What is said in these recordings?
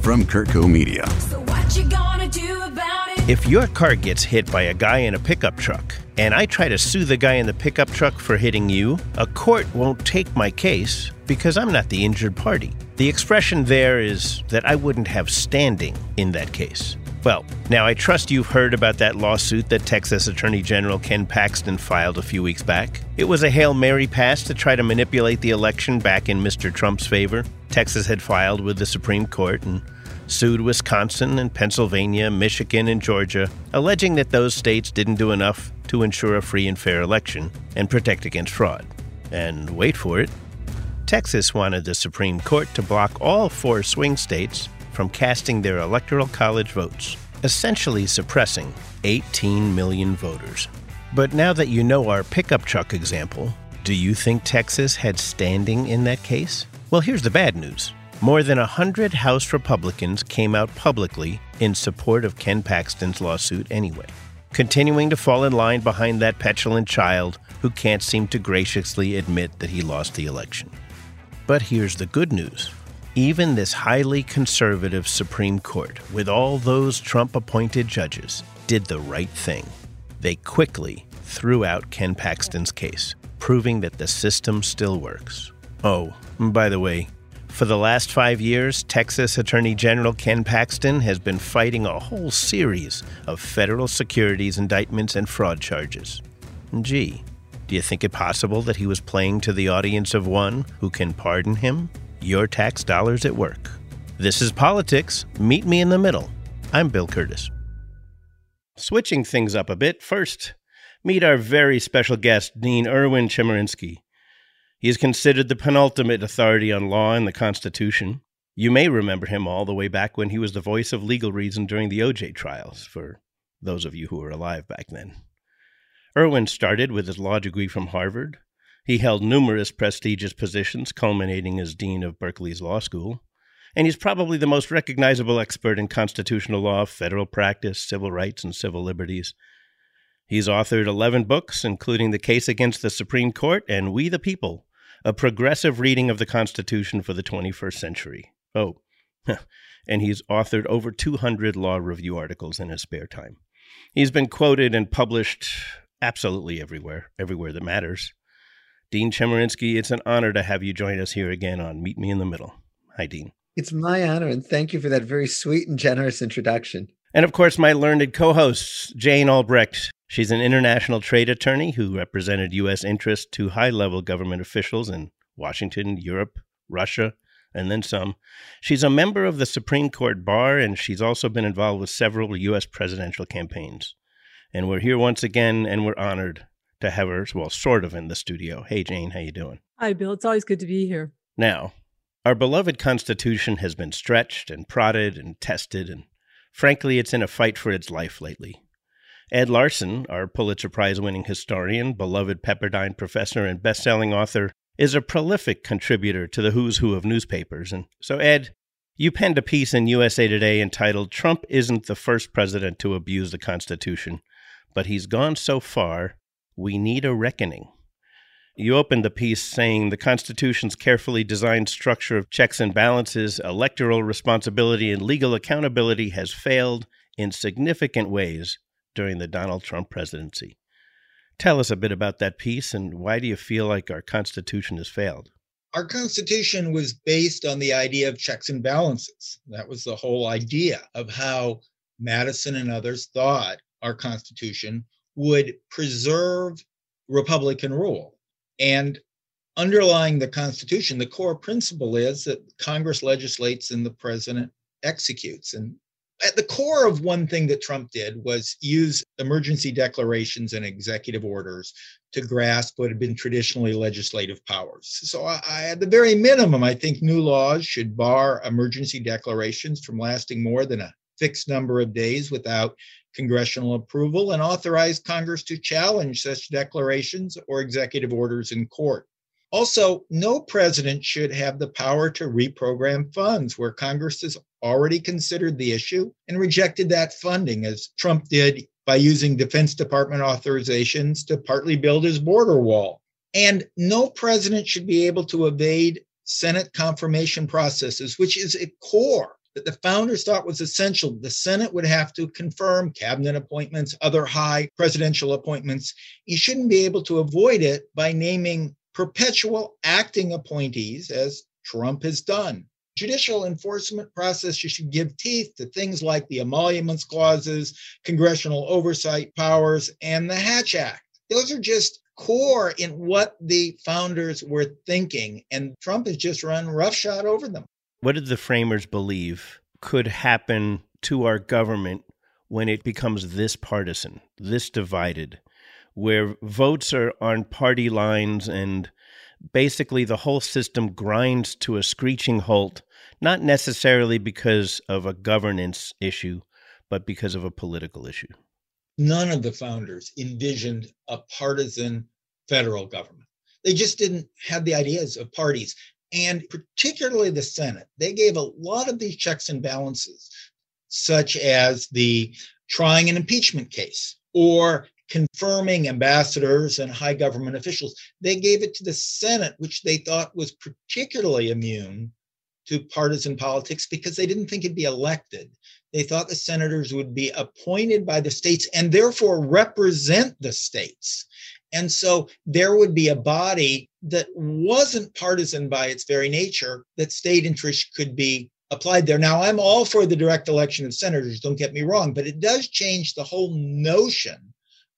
from CurtCo Media. So what you gonna do about it? If your car gets hit by a guy in a pickup truck, and I try to sue the guy in the pickup truck for hitting you, a court won't take my case because I'm not the injured party. The expression there is that I wouldn't have standing in that case. Well, now I trust you've heard about that lawsuit that Texas Attorney General Ken Paxton filed a few weeks back. It was a Hail Mary pass to try to manipulate the election back in Mr. Trump's favor. Texas had filed with the Supreme Court and sued Wisconsin and Pennsylvania, Michigan, and Georgia, alleging that those states didn't do enough to ensure a free and fair election and protect against fraud. And wait for it, Texas wanted the Supreme Court to block all four swing states from casting their electoral college votes, essentially suppressing 18 million voters. But now that you know our pickup truck example, do you think Texas had standing in that case? Well, here's the bad news. More than 100 House Republicans came out publicly in support of Ken Paxton's lawsuit anyway, continuing to fall in line behind that petulant child who can't seem to graciously admit that he lost the election. But here's the good news. Even this highly conservative Supreme Court, with all those Trump appointed judges, did the right thing. They quickly threw out Ken Paxton's case, proving that the system still works. Oh, by the way, for the last five years, Texas Attorney General Ken Paxton has been fighting a whole series of federal securities indictments and fraud charges. Gee, do you think it possible that he was playing to the audience of one who can pardon him? Your tax dollars at work. This is politics. Meet me in the middle. I'm Bill Curtis. Switching things up a bit, first, meet our very special guest, Dean Erwin Chemerinsky. He is considered the penultimate authority on law and the Constitution. You may remember him all the way back when he was the voice of legal reason during the OJ trials, for those of you who were alive back then. Erwin started with his law degree from Harvard. He held numerous prestigious positions, culminating as Dean of Berkeley's Law School. And he's probably the most recognizable expert in constitutional law, federal practice, civil rights, and civil liberties. He's authored 11 books, including The Case Against the Supreme Court and We the People, a progressive reading of the Constitution for the 21st century. Oh, and he's authored over 200 law review articles in his spare time. He's been quoted and published absolutely everywhere, everywhere that matters. Dean Chemerinsky, it's an honor to have you join us here again on Meet Me in the Middle. Hi, Dean. It's my honor, and thank you for that very sweet and generous introduction. And of course, my learned co host, Jane Albrecht. She's an international trade attorney who represented U.S. interests to high level government officials in Washington, Europe, Russia, and then some. She's a member of the Supreme Court Bar, and she's also been involved with several U.S. presidential campaigns. And we're here once again, and we're honored to have her, well, sort of in the studio. Hey, Jane, how you doing? Hi, Bill. It's always good to be here. Now, our beloved Constitution has been stretched and prodded and tested, and frankly, it's in a fight for its life lately. Ed Larson, our Pulitzer Prize winning historian, beloved Pepperdine professor, and best selling author, is a prolific contributor to the who's who of newspapers. And so, Ed, you penned a piece in USA Today entitled Trump Isn't the First President to Abuse the Constitution, but He's Gone So Far, We Need a Reckoning. You opened the piece saying the Constitution's carefully designed structure of checks and balances, electoral responsibility, and legal accountability has failed in significant ways during the Donald Trump presidency. Tell us a bit about that piece and why do you feel like our Constitution has failed? Our Constitution was based on the idea of checks and balances. That was the whole idea of how Madison and others thought our Constitution would preserve Republican rule. And underlying the Constitution, the core principle is that Congress legislates and the president executes. And at the core of one thing that Trump did was use emergency declarations and executive orders to grasp what had been traditionally legislative powers. So, I, at the very minimum, I think new laws should bar emergency declarations from lasting more than a fixed number of days without congressional approval and authorize Congress to challenge such declarations or executive orders in court. Also, no president should have the power to reprogram funds where Congress has already considered the issue and rejected that funding, as Trump did by using Defense Department authorizations to partly build his border wall. And no president should be able to evade Senate confirmation processes, which is a core that the founders thought was essential. The Senate would have to confirm cabinet appointments, other high presidential appointments. You shouldn't be able to avoid it by naming perpetual acting appointees, as Trump has done. Judicial enforcement process, you should give teeth to things like the emoluments clauses, congressional oversight powers, and the Hatch Act. Those are just core in what the founders were thinking, and Trump has just run roughshod over them. What did the framers believe could happen to our government when it becomes this partisan, this divided, where votes are on party lines and basically the whole system grinds to a screeching halt, not necessarily because of a governance issue, but because of a political issue? None of the founders envisioned a partisan federal government. They just didn't have the ideas of parties. And particularly the Senate, they gave a lot of these checks and balances, such as the trying an impeachment case or confirming ambassadors and high government officials. They gave it to the Senate, which they thought was particularly immune to partisan politics because they didn't think it'd be elected. They thought the senators would be appointed by the states and therefore represent the states. And so there would be a body that wasn't partisan by its very nature, that state interest could be applied there. Now, I'm all for the direct election of senators, don't get me wrong, but it does change the whole notion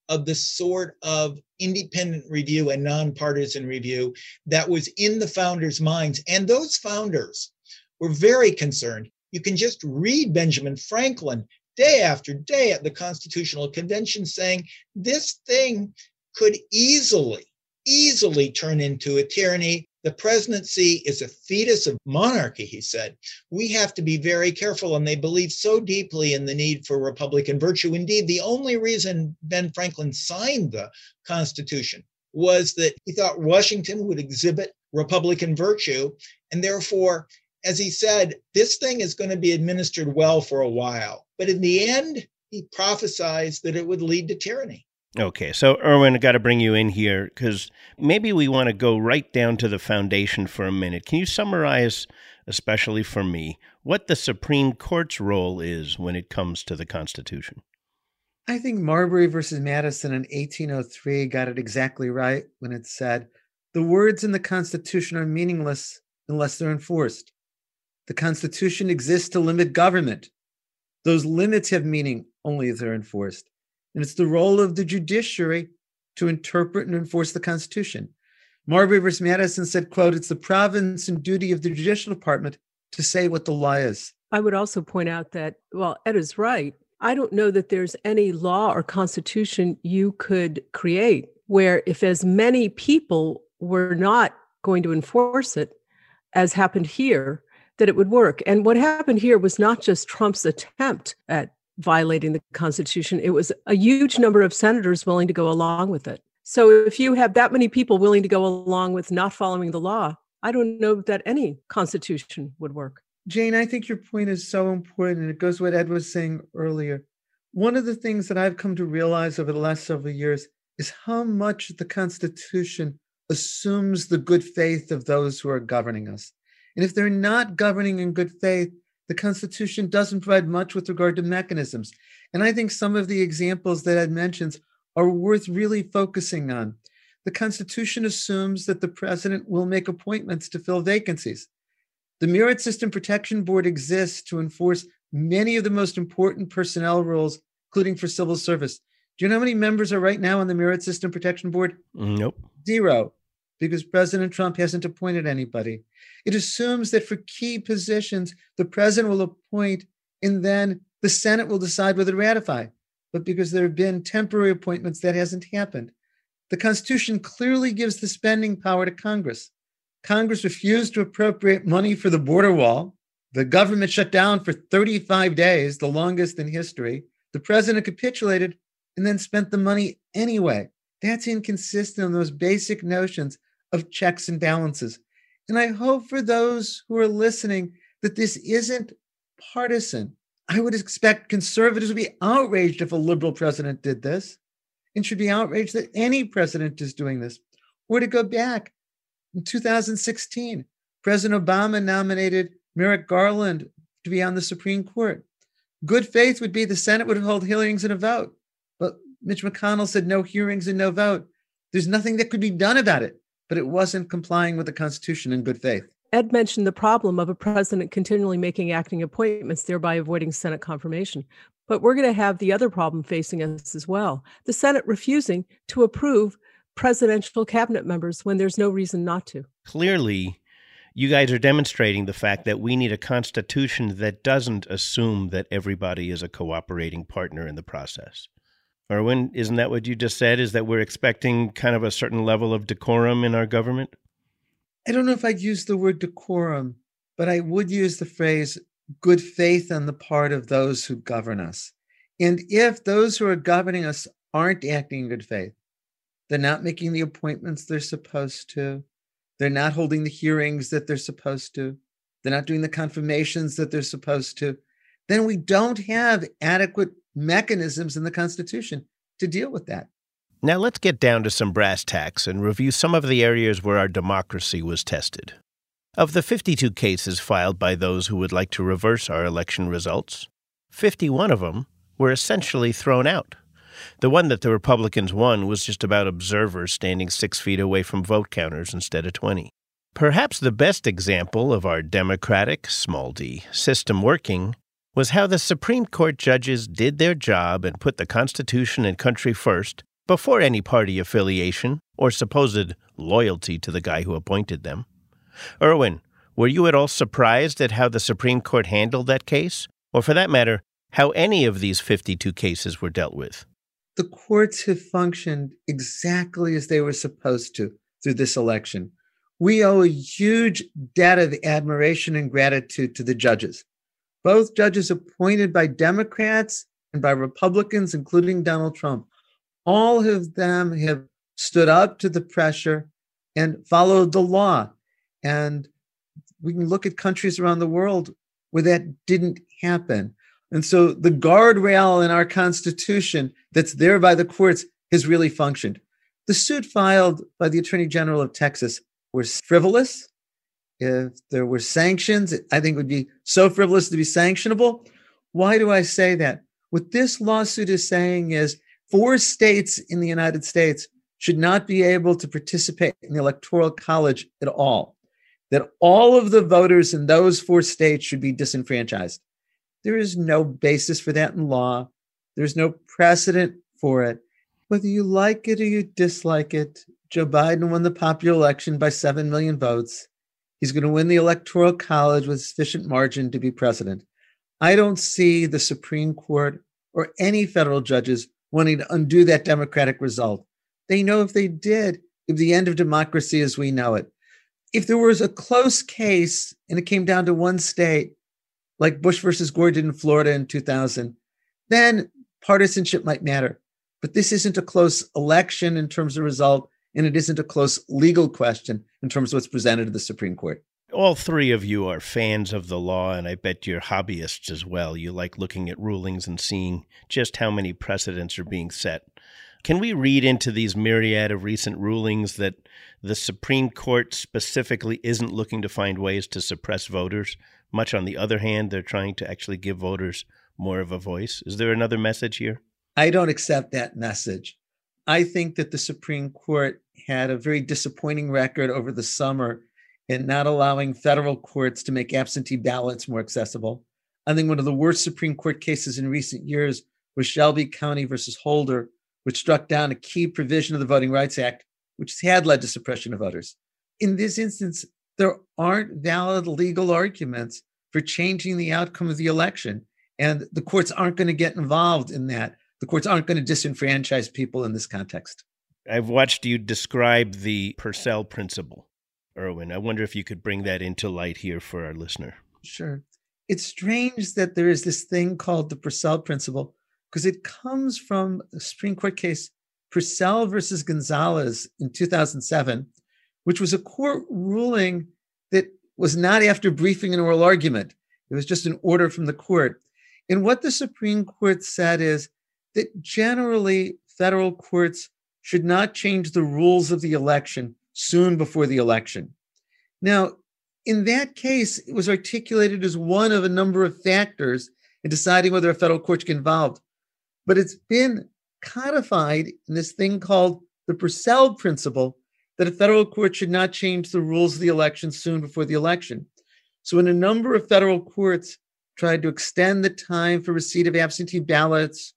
of the sort of independent review and nonpartisan review that was in the founders' minds. And those founders were very concerned. You can just read Benjamin Franklin day after day at the Constitutional Convention saying this thing could easily, easily turn into a tyranny. The presidency is a fetus of monarchy, he said. We have to be very careful. And they believe so deeply in the need for Republican virtue. Indeed, the only reason Ben Franklin signed the Constitution was that he thought Washington would exhibit Republican virtue. And therefore, as he said, this thing is going to be administered well for a while. But in the end, he prophesied that it would lead to tyranny. Okay, so Erwin, I got to bring you in here because maybe we want to go right down to the foundation for a minute. Can you summarize, especially for me, what the Supreme Court's role is when it comes to the Constitution? I think Marbury versus Madison in 1803 got it exactly right when it said, The words in the Constitution are meaningless unless they're enforced. The Constitution exists to limit government. Those limits have meaning only if they're enforced. And it's the role of the judiciary to interpret and enforce the Constitution. Marbury versus Madison said, quote, it's the province and duty of the judicial department to say what the law is. I would also point out that, well, Ed is right. I don't know that there's any law or constitution you could create where, if as many people were not going to enforce it as happened here, that it would work. And what happened here was not just Trump's attempt at violating the Constitution. It was a huge number of senators willing to go along with it. So if you have that many people willing to go along with not following the law, I don't know that any constitution would work. Jane, I think your point is so important. And it goes what Ed was saying earlier. One of the things that I've come to realize over the last several years is how much the Constitution assumes the good faith of those who are governing us. And if they're not governing in good faith, the Constitution doesn't provide much with regard to mechanisms. And I think some of the examples that Ed mentions are worth really focusing on. The Constitution assumes that the president will make appointments to fill vacancies. The Merit System Protection Board exists to enforce many of the most important personnel rules, including for civil service. Do you know how many members are right now on the Merit System Protection Board? Nope. Zero, because President Trump hasn't appointed anybody. It assumes that for key positions, the president will appoint and then the Senate will decide whether to ratify. But because there have been temporary appointments, that hasn't happened. The Constitution clearly gives the spending power to Congress. Congress refused to appropriate money for the border wall. The government shut down for 35 days, the longest in history. The president capitulated and then spent the money anyway. That's inconsistent on those basic notions of checks and balances. And I hope for those who are listening that this isn't partisan. I would expect conservatives would be outraged if a liberal president did this and should be outraged that any president is doing this. Or to go back in 2016, President Obama nominated Merrick Garland to be on the Supreme Court. Good faith would be the Senate would hold hearings and a vote. But Mitch McConnell said no hearings and no vote. There's nothing that could be done about it, but it wasn't complying with the Constitution in good faith. Ed mentioned the problem of a president continually making acting appointments, thereby avoiding Senate confirmation. But we're going to have the other problem facing us as well the Senate refusing to approve presidential cabinet members when there's no reason not to. Clearly, you guys are demonstrating the fact that we need a constitution that doesn't assume that everybody is a cooperating partner in the process. Erwin, isn't that what you just said? Is that we're expecting kind of a certain level of decorum in our government? I don't know if I'd use the word decorum, but I would use the phrase good faith on the part of those who govern us. And if those who are governing us aren't acting in good faith, they're not making the appointments they're supposed to, they're not holding the hearings that they're supposed to, they're not doing the confirmations that they're supposed to, then we don't have adequate mechanisms in the Constitution to deal with that. Now let's get down to some brass tacks and review some of the areas where our democracy was tested. Of the 52 cases filed by those who would like to reverse our election results, 51 of them were essentially thrown out. The one that the Republicans won was just about observers standing six feet away from vote counters instead of 20. Perhaps the best example of our democratic, small d, system working was how the Supreme Court judges did their job and put the Constitution and country first before any party affiliation or supposed loyalty to the guy who appointed them. Erwin, were you at all surprised at how the Supreme Court handled that case? Or for that matter, how any of these 52 cases were dealt with? The courts have functioned exactly as they were supposed to through this election. We owe a huge debt of admiration and gratitude to the judges. Both judges appointed by Democrats and by Republicans, including Donald Trump, all of them have stood up to the pressure and followed the law. And we can look at countries around the world where that didn't happen. And so the guardrail in our Constitution that's there by the courts has really functioned. The suit filed by the Attorney General of Texas was frivolous. If there were sanctions, I think it would be so frivolous to be sanctionable. Why do I say that? What this lawsuit is saying is four states in the United States should not be able to participate in the Electoral College at all, that all of the voters in those four states should be disenfranchised. There is no basis for that in law. There's no precedent for it. Whether you like it or you dislike it, Joe Biden won the popular election by 7 million votes. He's going to win the Electoral College with sufficient margin to be president. I don't see the Supreme Court or any federal judges wanting to undo that democratic result. They know if they did, it would be the end of democracy as we know it. If there was a close case and it came down to one state, like Bush versus Gore did in Florida in 2000, then partisanship might matter. But this isn't a close election in terms of result, and it isn't a close legal question in terms of what's presented to the Supreme Court. All three of you are fans of the law, and I bet you're hobbyists as well. You like looking at rulings and seeing just how many precedents are being set. Can we read into these myriad of recent rulings that the Supreme Court specifically isn't looking to find ways to suppress voters? Much on the other hand, they're trying to actually give voters more of a voice. Is there another message here? I don't accept that message. I think that the Supreme Court had a very disappointing record over the summer in not allowing federal courts to make absentee ballots more accessible. I think one of the worst Supreme Court cases in recent years was Shelby County versus Holder, which struck down a key provision of the Voting Rights Act, which had led to suppression of voters. In this instance, there aren't valid legal arguments for changing the outcome of the election. And the courts aren't going to get involved in that. The courts aren't going to disenfranchise people in this context. I've watched you describe the Purcell principle. Erwin. I wonder if you could bring that into light here for our listener. Sure. It's strange that there is this thing called the Purcell principle because it comes from a Supreme Court case, Purcell versus Gonzalez in 2007, which was a court ruling that was not after briefing and oral argument. It was just an order from the court. And what the Supreme Court said is that generally federal courts should not change the rules of the election soon before the election. Now, in that case, it was articulated as one of a number of factors in deciding whether a federal court should get involved. But it's been codified in this thing called the Purcell principle that a federal court should not change the rules of the election soon before the election. So, when a number of federal courts tried to extend the time for receipt of absentee ballots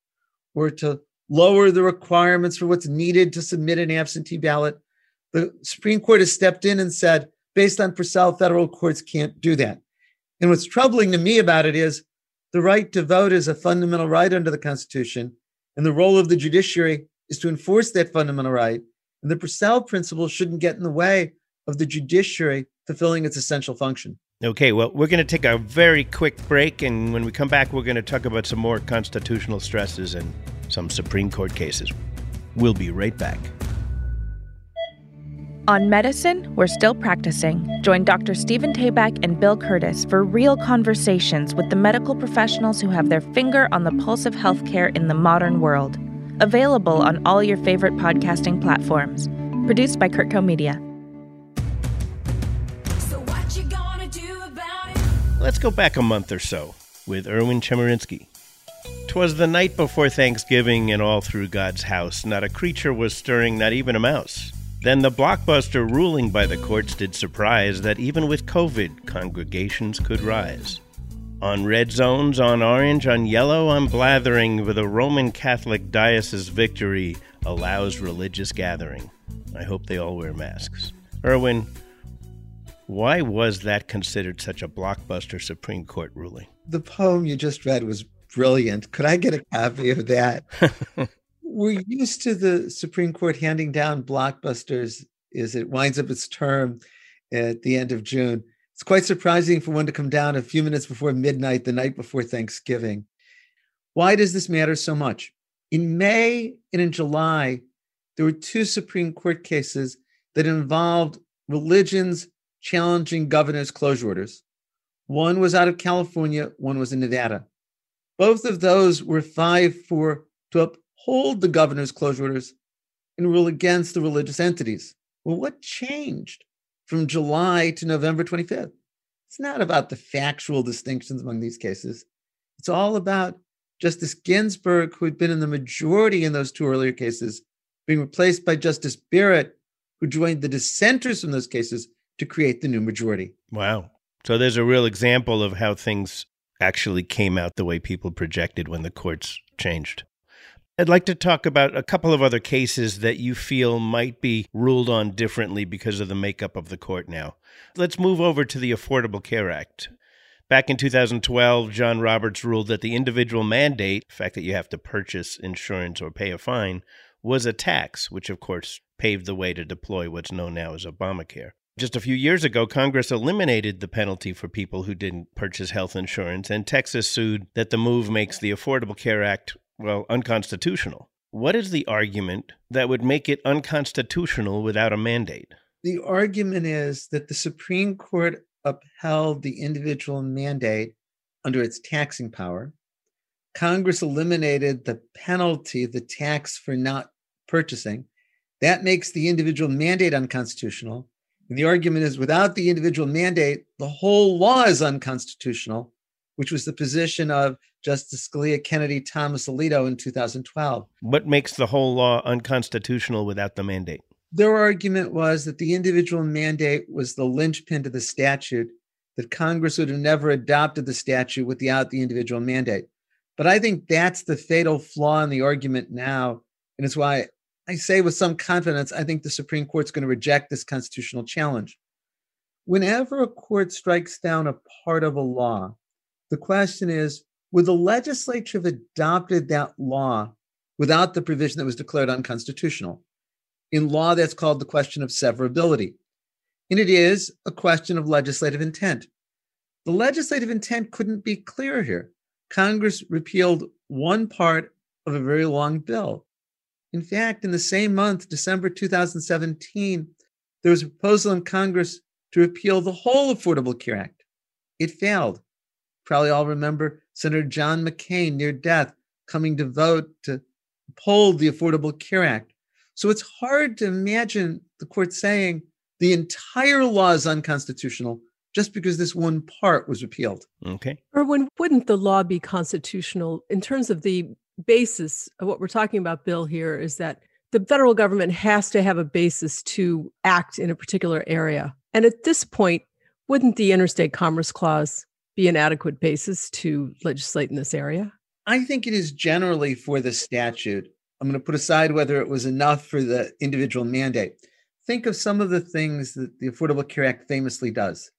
or to lower the requirements for what's needed to submit an absentee ballot, the Supreme Court has stepped in and said, based on Purcell, federal courts can't do that. And what's troubling to me about it is the right to vote is a fundamental right under the Constitution, and the role of the judiciary is to enforce that fundamental right. And the Purcell principle shouldn't get in the way of the judiciary fulfilling its essential function. Okay, well, we're going to take a very quick break, and when we come back, we're going to talk about some more constitutional stresses and some Supreme Court cases. We'll be right back. On medicine, we're still practicing. Join Dr. Stephen Tabak and Bill Curtis for real conversations with the medical professionals who have their finger on the pulse of healthcare in the modern world. Available on all your favorite podcasting platforms. Produced by CurtCo Media. Let's go back a month or so with Erwin Chemerinsky. 'Twas the night before Thanksgiving, and all through God's house, not a creature was stirring, not even a mouse. Then the blockbuster ruling by the courts did surprise that even with COVID, congregations could rise. On red zones, on orange, on yellow, I'm blathering with a Roman Catholic diocese victory allows religious gathering. I hope they all wear masks. Erwin, why was that considered such a blockbuster Supreme Court ruling? The poem you just read was brilliant. Could I get a copy of that? We're used to the Supreme Court handing down blockbusters as it winds up its term at the end of June. It's quite surprising for one to come down a few minutes before midnight, the night before Thanksgiving. Why does this matter so much? In May and in July, there were two Supreme Court cases that involved religions challenging governors' closure orders. One was out of California, one was in Nevada. Both of those were 5 4 to uphold the governor's closure orders and rule against the religious entities. Well, what changed from July to November 25th? It's not about the factual distinctions among these cases. It's all about Justice Ginsburg, who had been in the majority in those two earlier cases, being replaced by Justice Barrett, who joined the dissenters from those cases to create the new majority. Wow. So there's a real example of how things actually came out the way people projected when the courts changed. I'd like to talk about a couple of other cases that you feel might be ruled on differently because of the makeup of the court now. Let's move over to the Affordable Care Act. Back in 2012, John Roberts ruled that the individual mandate, the fact that you have to purchase insurance or pay a fine, was a tax, which of course paved the way to deploy what's known now as Obamacare. Just a few years ago, Congress eliminated the penalty for people who didn't purchase health insurance, and Texas sued that the move makes the Affordable Care Act, well, unconstitutional. What is the argument that would make it unconstitutional without a mandate? The argument is that the Supreme Court upheld the individual mandate under its taxing power. Congress eliminated the penalty, the tax for not purchasing. That makes the individual mandate unconstitutional. And the argument is without the individual mandate, the whole law is unconstitutional, which was the position of Justice Scalia, Kennedy, Thomas Alito in 2012. What makes the whole law unconstitutional without the mandate? Their argument was that the individual mandate was the linchpin to the statute, that Congress would have never adopted the statute without the individual mandate. But I think that's the fatal flaw in the argument now. And it's why I say with some confidence, I think the Supreme Court's going to reject this constitutional challenge. Whenever a court strikes down a part of a law, the question is would the legislature have adopted that law without the provision that was declared unconstitutional? In law, that's called the question of severability. And it is a question of legislative intent. The legislative intent couldn't be clearer here. Congress repealed one part of a very long bill. In fact, in the same month, December 2017, there was a proposal in Congress to repeal the whole Affordable Care Act. It failed. Probably all remember Senator John McCain near death coming to vote to uphold the Affordable Care Act. So it's hard to imagine the court saying the entire law is unconstitutional just because this one part was repealed. Okay. Erwin, wouldn't the law be constitutional in terms of the basis of what we're talking about, Bill, here is that the federal government has to have a basis to act in a particular area. And at this point, wouldn't the Interstate Commerce Clause be an adequate basis to legislate in this area? I think it is generally for the statute. I'm going to put aside whether it was enough for the individual mandate. Think of some of the things that the Affordable Care Act famously does.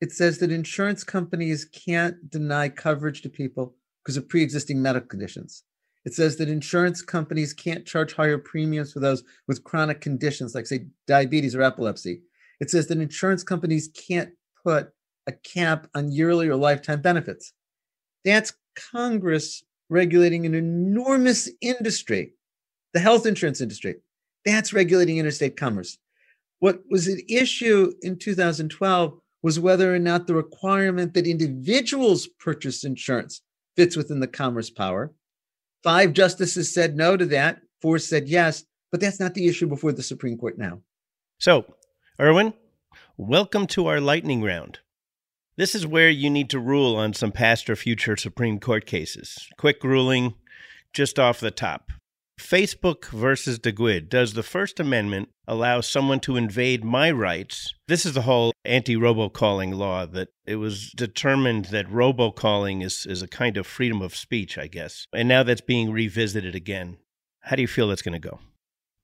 It says that insurance companies can't deny coverage to people because of pre existing medical conditions. It says that insurance companies can't charge higher premiums for those with chronic conditions like, say, diabetes or epilepsy. It says that insurance companies can't put a cap on yearly or lifetime benefits. That's Congress regulating an enormous industry, the health insurance industry. That's regulating interstate commerce. What was at issue in 2012 was whether or not the requirement that individuals purchase insurance fits within the commerce power. Five justices said no to that, four said yes, but that's not the issue before the Supreme Court now. So, Erwin, welcome to our lightning round. This is where you need to rule on some past or future Supreme Court cases. Quick ruling, just off the top. Facebook versus Duguid. Does the First Amendment allow someone to invade my rights? This is the whole anti robocalling law that it was determined that robocalling is, is a kind of freedom of speech, I guess. And now that's being revisited again. How do you feel that's going to go?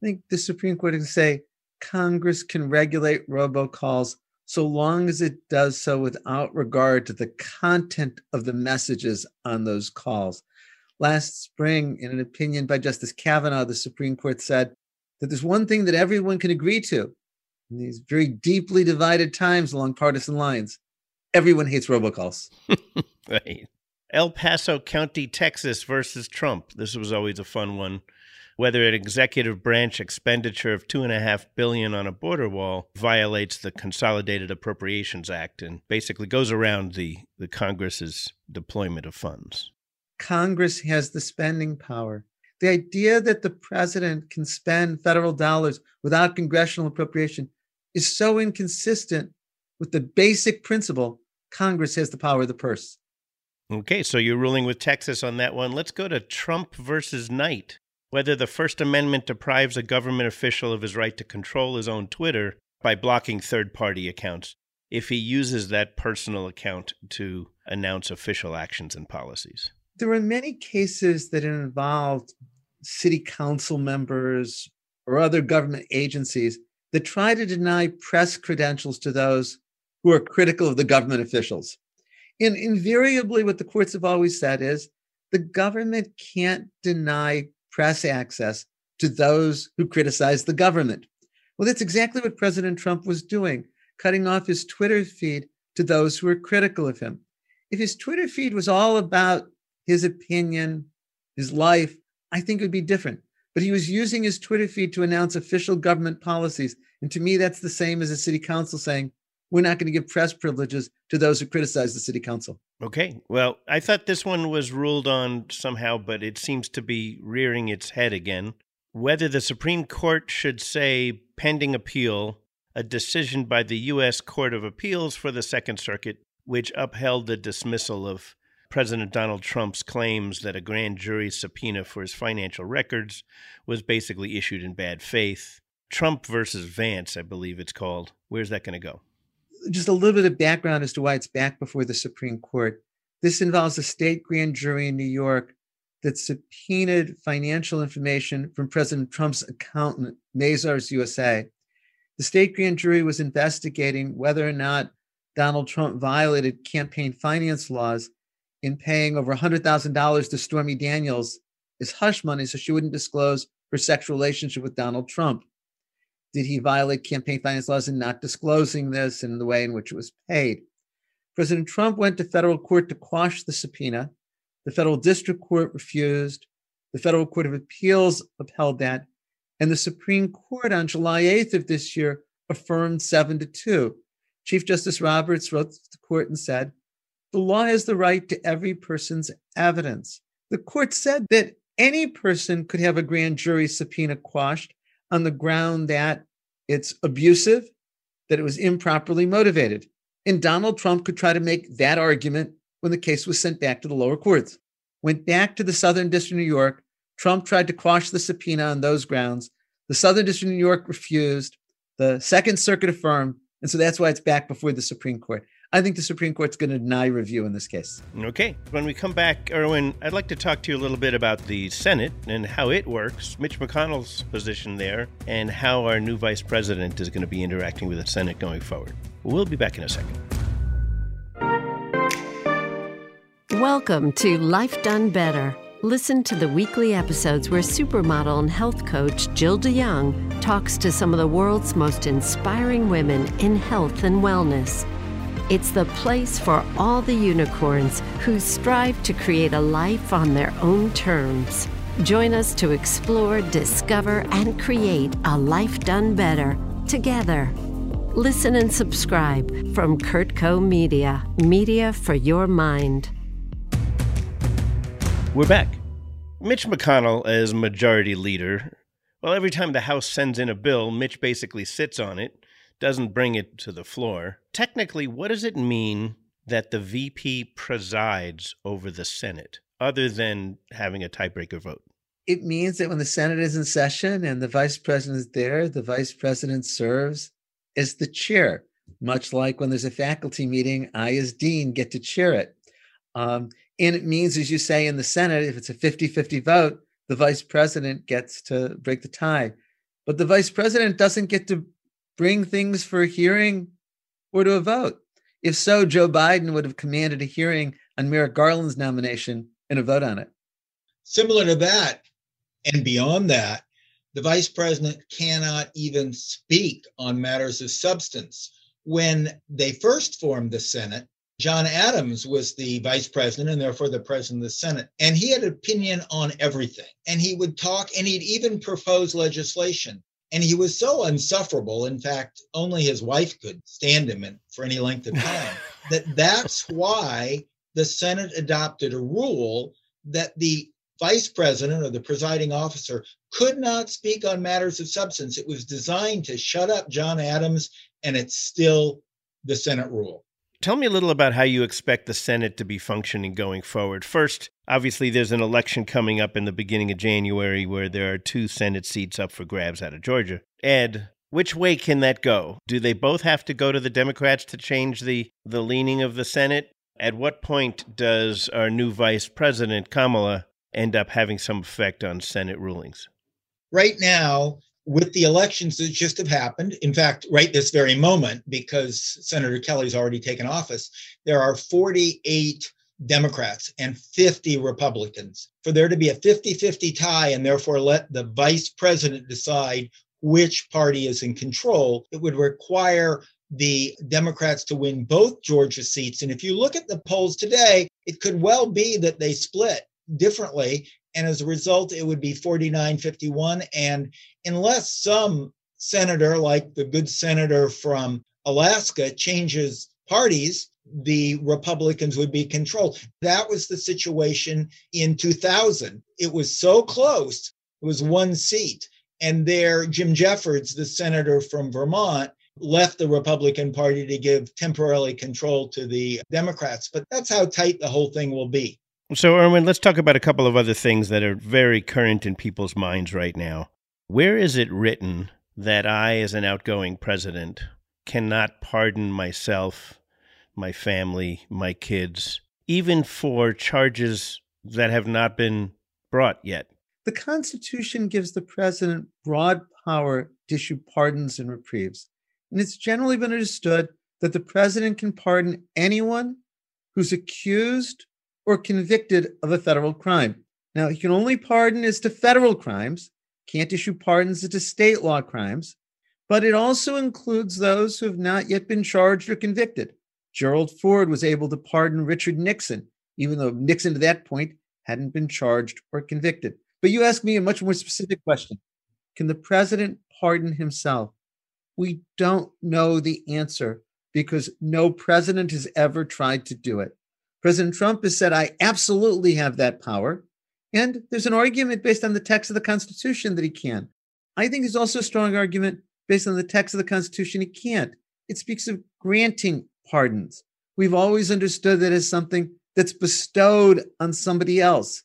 I think the Supreme Court can say Congress can regulate robocalls so long as it does so without regard to the content of the messages on those calls. Last spring, in an opinion by Justice Kavanaugh, the Supreme Court said that there's one thing that everyone can agree to in these very deeply divided times along partisan lines everyone hates robocalls. right. El Paso County, Texas versus Trump. This was always a fun one. Whether an executive branch expenditure of two and a half billion on a border wall violates the Consolidated Appropriations Act and basically goes around the, the Congress's deployment of funds. Congress has the spending power. The idea that the president can spend federal dollars without congressional appropriation is so inconsistent with the basic principle Congress has the power of the purse. Okay, so you're ruling with Texas on that one. Let's go to Trump versus Knight. Whether the First Amendment deprives a government official of his right to control his own Twitter by blocking third party accounts if he uses that personal account to announce official actions and policies. There are many cases that involved city council members or other government agencies that try to deny press credentials to those who are critical of the government officials. And invariably, what the courts have always said is the government can't deny press access to those who criticize the government. Well, that's exactly what President Trump was doing, cutting off his Twitter feed to those who were critical of him. If his Twitter feed was all about his opinion, his life, I think it would be different. But he was using his Twitter feed to announce official government policies. And to me, that's the same as a city council saying, we're not going to give press privileges to those who criticize the city council. Okay. Well, I thought this one was ruled on somehow, but it seems to be rearing its head again. Whether the Supreme Court should say, pending appeal, a decision by the U.S. Court of Appeals for the Second Circuit, which upheld the dismissal of President Donald Trump's claims that a grand jury subpoena for his financial records was basically issued in bad faith. Trump versus Vance, I believe it's called. Where's that going to go? Just a little bit of background as to why it's back before the Supreme Court. This involves a state grand jury in New York that subpoenaed financial information from President Trump's accountant, Mazars USA. The state grand jury was investigating whether or not Donald Trump violated campaign finance laws in paying over $100,000 to Stormy Daniels is hush money so she wouldn't disclose her sexual relationship with Donald Trump. Did he violate campaign finance laws in not disclosing this and the way in which it was paid? President Trump went to federal court to quash the subpoena. The federal district court refused. The federal court of appeals upheld that. And the Supreme Court on July 8th of this year affirmed seven to two. Chief Justice Roberts wrote to the court and said, the law has the right to every person's evidence. The court said that any person could have a grand jury subpoena quashed on the ground that it's abusive, that it was improperly motivated. And Donald Trump could try to make that argument when the case was sent back to the lower courts. Went back to the Southern District of New York. Trump tried to quash the subpoena on those grounds. The Southern District of New York refused. The Second Circuit affirmed. And so that's why it's back before the Supreme Court. I think the Supreme Court's going to deny review in this case. Okay. When we come back, Erwin, I'd like to talk to you a little bit about the Senate and how it works, Mitch McConnell's position there, and how our new vice president is going to be interacting with the Senate going forward. We'll be back in a second. Welcome to Life Done Better. Listen to the weekly episodes where supermodel and health coach Jill DeYoung talks to some of the world's most inspiring women in health and wellness. It's the place for all the unicorns who strive to create a life on their own terms. Join us to explore, discover, and create a life done better together. Listen and subscribe from CurtCo Media, media for your mind. We're back. Mitch McConnell, as majority leader, well, every time the House sends in a bill, Mitch basically sits on it, doesn't bring it to the floor. Technically, what does it mean that the VP presides over the Senate, other than having a tiebreaker vote? It means that when the Senate is in session and the vice president is there, the vice president serves as the chair, much like when there's a faculty meeting, I, as dean, get to chair it. Um, and it means, as you say in the Senate, if it's a 50 50 vote, the vice president gets to break the tie. But the vice president doesn't get to bring things for a hearing or to a vote. If so, Joe Biden would have commanded a hearing on Merrick Garland's nomination and a vote on it. Similar to that, and beyond that, the vice president cannot even speak on matters of substance. When they first formed the Senate, John Adams was the vice president and therefore the president of the Senate. And he had an opinion on everything. And he would talk and he'd even propose legislation. And he was so insufferable. In fact, only his wife could stand him for any length of time. that that's why the Senate adopted a rule that the vice president or the presiding officer could not speak on matters of substance. It was designed to shut up John Adams, and it's still the Senate rule. Tell me a little about how you expect the Senate to be functioning going forward. First, obviously, there's an election coming up in the beginning of January where there are two Senate seats up for grabs out of Georgia. Ed, which way can that go? Do they both have to go to the Democrats to change the, the leaning of the Senate? At what point does our new vice president, Kamala, end up having some effect on Senate rulings? Right now, with the elections that just have happened, in fact, right this very moment, because Senator Kelly's already taken office, there are 48 Democrats and 50 Republicans. For there to be a 50 50 tie and therefore let the vice president decide which party is in control, it would require the Democrats to win both Georgia seats. And if you look at the polls today, it could well be that they split differently. And as a result, it would be 49 51. And unless some senator, like the good senator from Alaska, changes parties, the Republicans would be controlled. That was the situation in 2000. It was so close, it was one seat. And there, Jim Jeffords, the senator from Vermont, left the Republican Party to give temporarily control to the Democrats. But that's how tight the whole thing will be. So, Erwin, let's talk about a couple of other things that are very current in people's minds right now. Where is it written that I, as an outgoing president, cannot pardon myself, my family, my kids, even for charges that have not been brought yet? The Constitution gives the president broad power to issue pardons and reprieves. And it's generally been understood that the president can pardon anyone who's accused or convicted of a federal crime. Now, he can only pardon as to federal crimes, can't issue pardons as to state law crimes, but it also includes those who have not yet been charged or convicted. Gerald Ford was able to pardon Richard Nixon, even though Nixon to that point hadn't been charged or convicted. But you ask me a much more specific question Can the president pardon himself? We don't know the answer because no president has ever tried to do it. President Trump has said, I absolutely have that power. And there's an argument based on the text of the Constitution that he can. I think there's also a strong argument based on the text of the Constitution he can't. It speaks of granting pardons. We've always understood that as something that's bestowed on somebody else.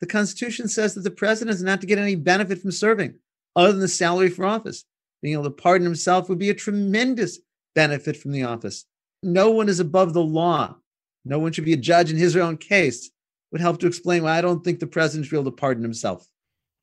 The Constitution says that the president is not to get any benefit from serving other than the salary for office. Being able to pardon himself would be a tremendous benefit from the office. No one is above the law. No one should be a judge in his or own case. Would help to explain why I don't think the president should be able to pardon himself.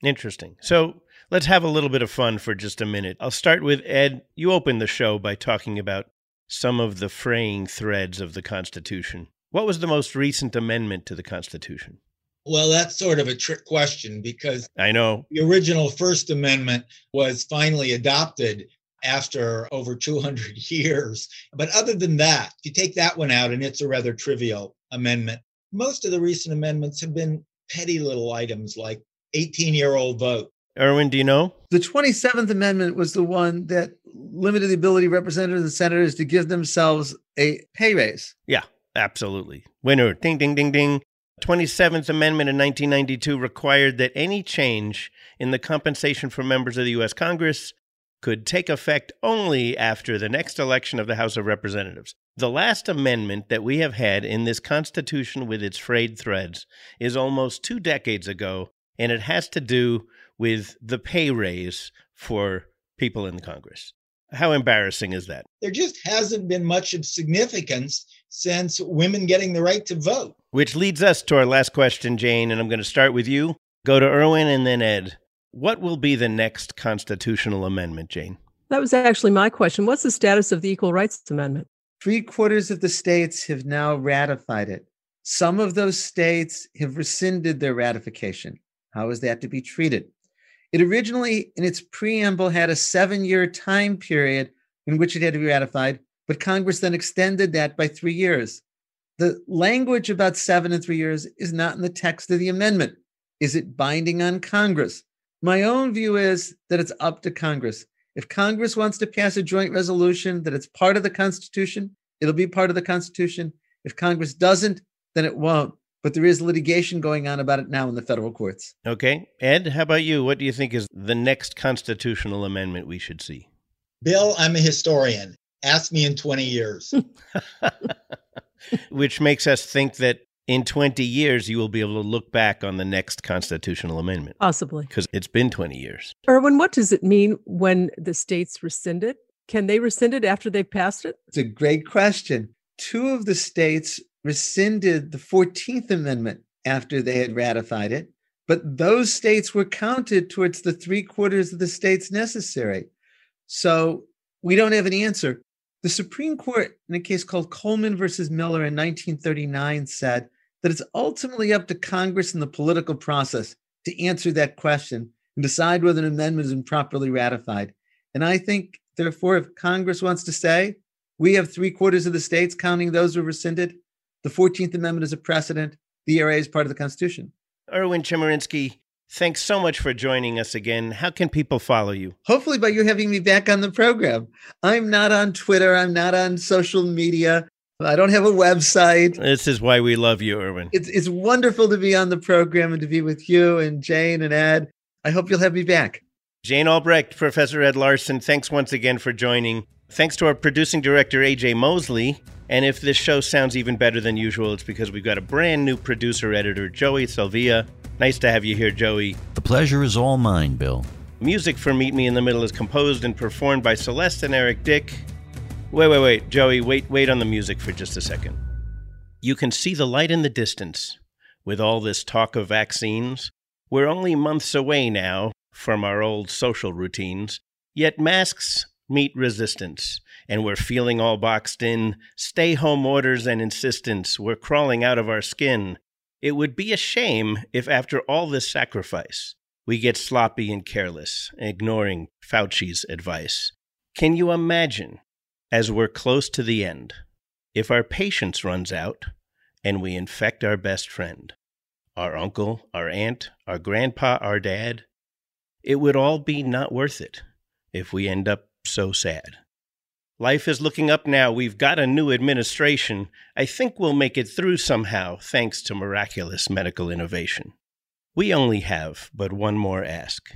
Interesting. So let's have a little bit of fun for just a minute. I'll start with Ed. You opened the show by talking about some of the fraying threads of the Constitution. What was the most recent amendment to the Constitution? Well, that's sort of a trick question because I know. the original First Amendment was finally adopted after over 200 years. But other than that, if you take that one out, and it's a rather trivial amendment, most of the recent amendments have been petty little items like 18 year old vote. Erwin, do you know? The 27th Amendment was the one that limited the ability of representatives and senators to give themselves a pay raise. Yeah, absolutely. Winner. Ding, ding, ding, ding. 27th Amendment in 1992 required that any change in the compensation for members of the U.S. Congress could take effect only after the next election of the House of Representatives. The last amendment that we have had in this Constitution with its frayed threads is almost two decades ago, and it has to do with the pay raise for people in the Congress. How embarrassing is that? There just hasn't been much of significance since women getting the right to vote. Which leads us to our last question, Jane, and I'm going to start with you, go to Erwin, and then Ed. What will be the next constitutional amendment, Jane? That was actually my question. What's the status of the Equal Rights Amendment? Three quarters of the states have now ratified it. Some of those states have rescinded their ratification. How is that to be treated? It originally, in its preamble, had a seven year time period in which it had to be ratified, but Congress then extended that by three years. The language about seven and three years is not in the text of the amendment. Is it binding on Congress? My own view is that it's up to Congress. If Congress wants to pass a joint resolution that it's part of the Constitution, it'll be part of the Constitution. If Congress doesn't, then it won't. But there is litigation going on about it now in the federal courts. Okay. Ed, how about you? What do you think is the next constitutional amendment we should see? Bill, I'm a historian. Ask me in 20 years. Which makes us think that in 20 years, you will be able to look back on the next constitutional amendment Possibly. because it's been 20 years. Erwin, what does it mean when the states rescind it? Can they rescind it after they've passed it? It's a great question. Two of the states rescinded the 14th Amendment after they had ratified it, but those states were counted towards the three quarters of the states necessary. So we don't have an answer. The Supreme Court, in a case called Coleman versus Miller in 1939, said that it's ultimately up to Congress and the political process to answer that question and decide whether an amendment is improperly ratified. And I think, therefore, if Congress wants to say we have three quarters of the states counting those who rescinded, the 14th Amendment is a precedent, the ERA is part of the Constitution. Erwin Chemerinsky, thanks so much for joining us again. How can people follow you? Hopefully, by you having me back on the program. I'm not on Twitter, I'm not on social media, I don't have a website. This is why we love you, Erwin. It's, it's wonderful to be on the program and to be with you and Jane and Ed. I hope you'll have me back. Jane Albrecht, Professor Ed Larson, thanks once again for joining. Thanks to our producing director, AJ Mosley. And if this show sounds even better than usual, it's because we've got a brand new producer editor, Joey Salvia. Nice to have you here, Joey. The pleasure is all mine, Bill. Music for Meet Me in the Middle is composed and performed by Celeste and Eric Dick. Wait, wait, wait, Joey, wait, wait on the music for just a second. You can see the light in the distance. With all this talk of vaccines, we're only months away now from our old social routines, yet masks meet resistance, and we're feeling all boxed in. Stay home orders and insistence, we're crawling out of our skin. It would be a shame if, after all this sacrifice, we get sloppy and careless, ignoring Fauci's advice. Can you imagine, as we're close to the end, if our patience runs out and we infect our best friend, our uncle, our aunt, our grandpa, our dad? It would all be not worth it if we end up so sad. Life is looking up now. We've got a new administration. I think we'll make it through somehow, thanks to miraculous medical innovation. We only have but one more ask.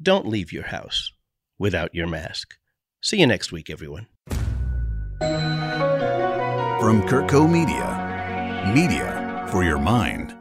Don't leave your house without your mask. See you next week, everyone. from CurtCo Media. Media for your mind.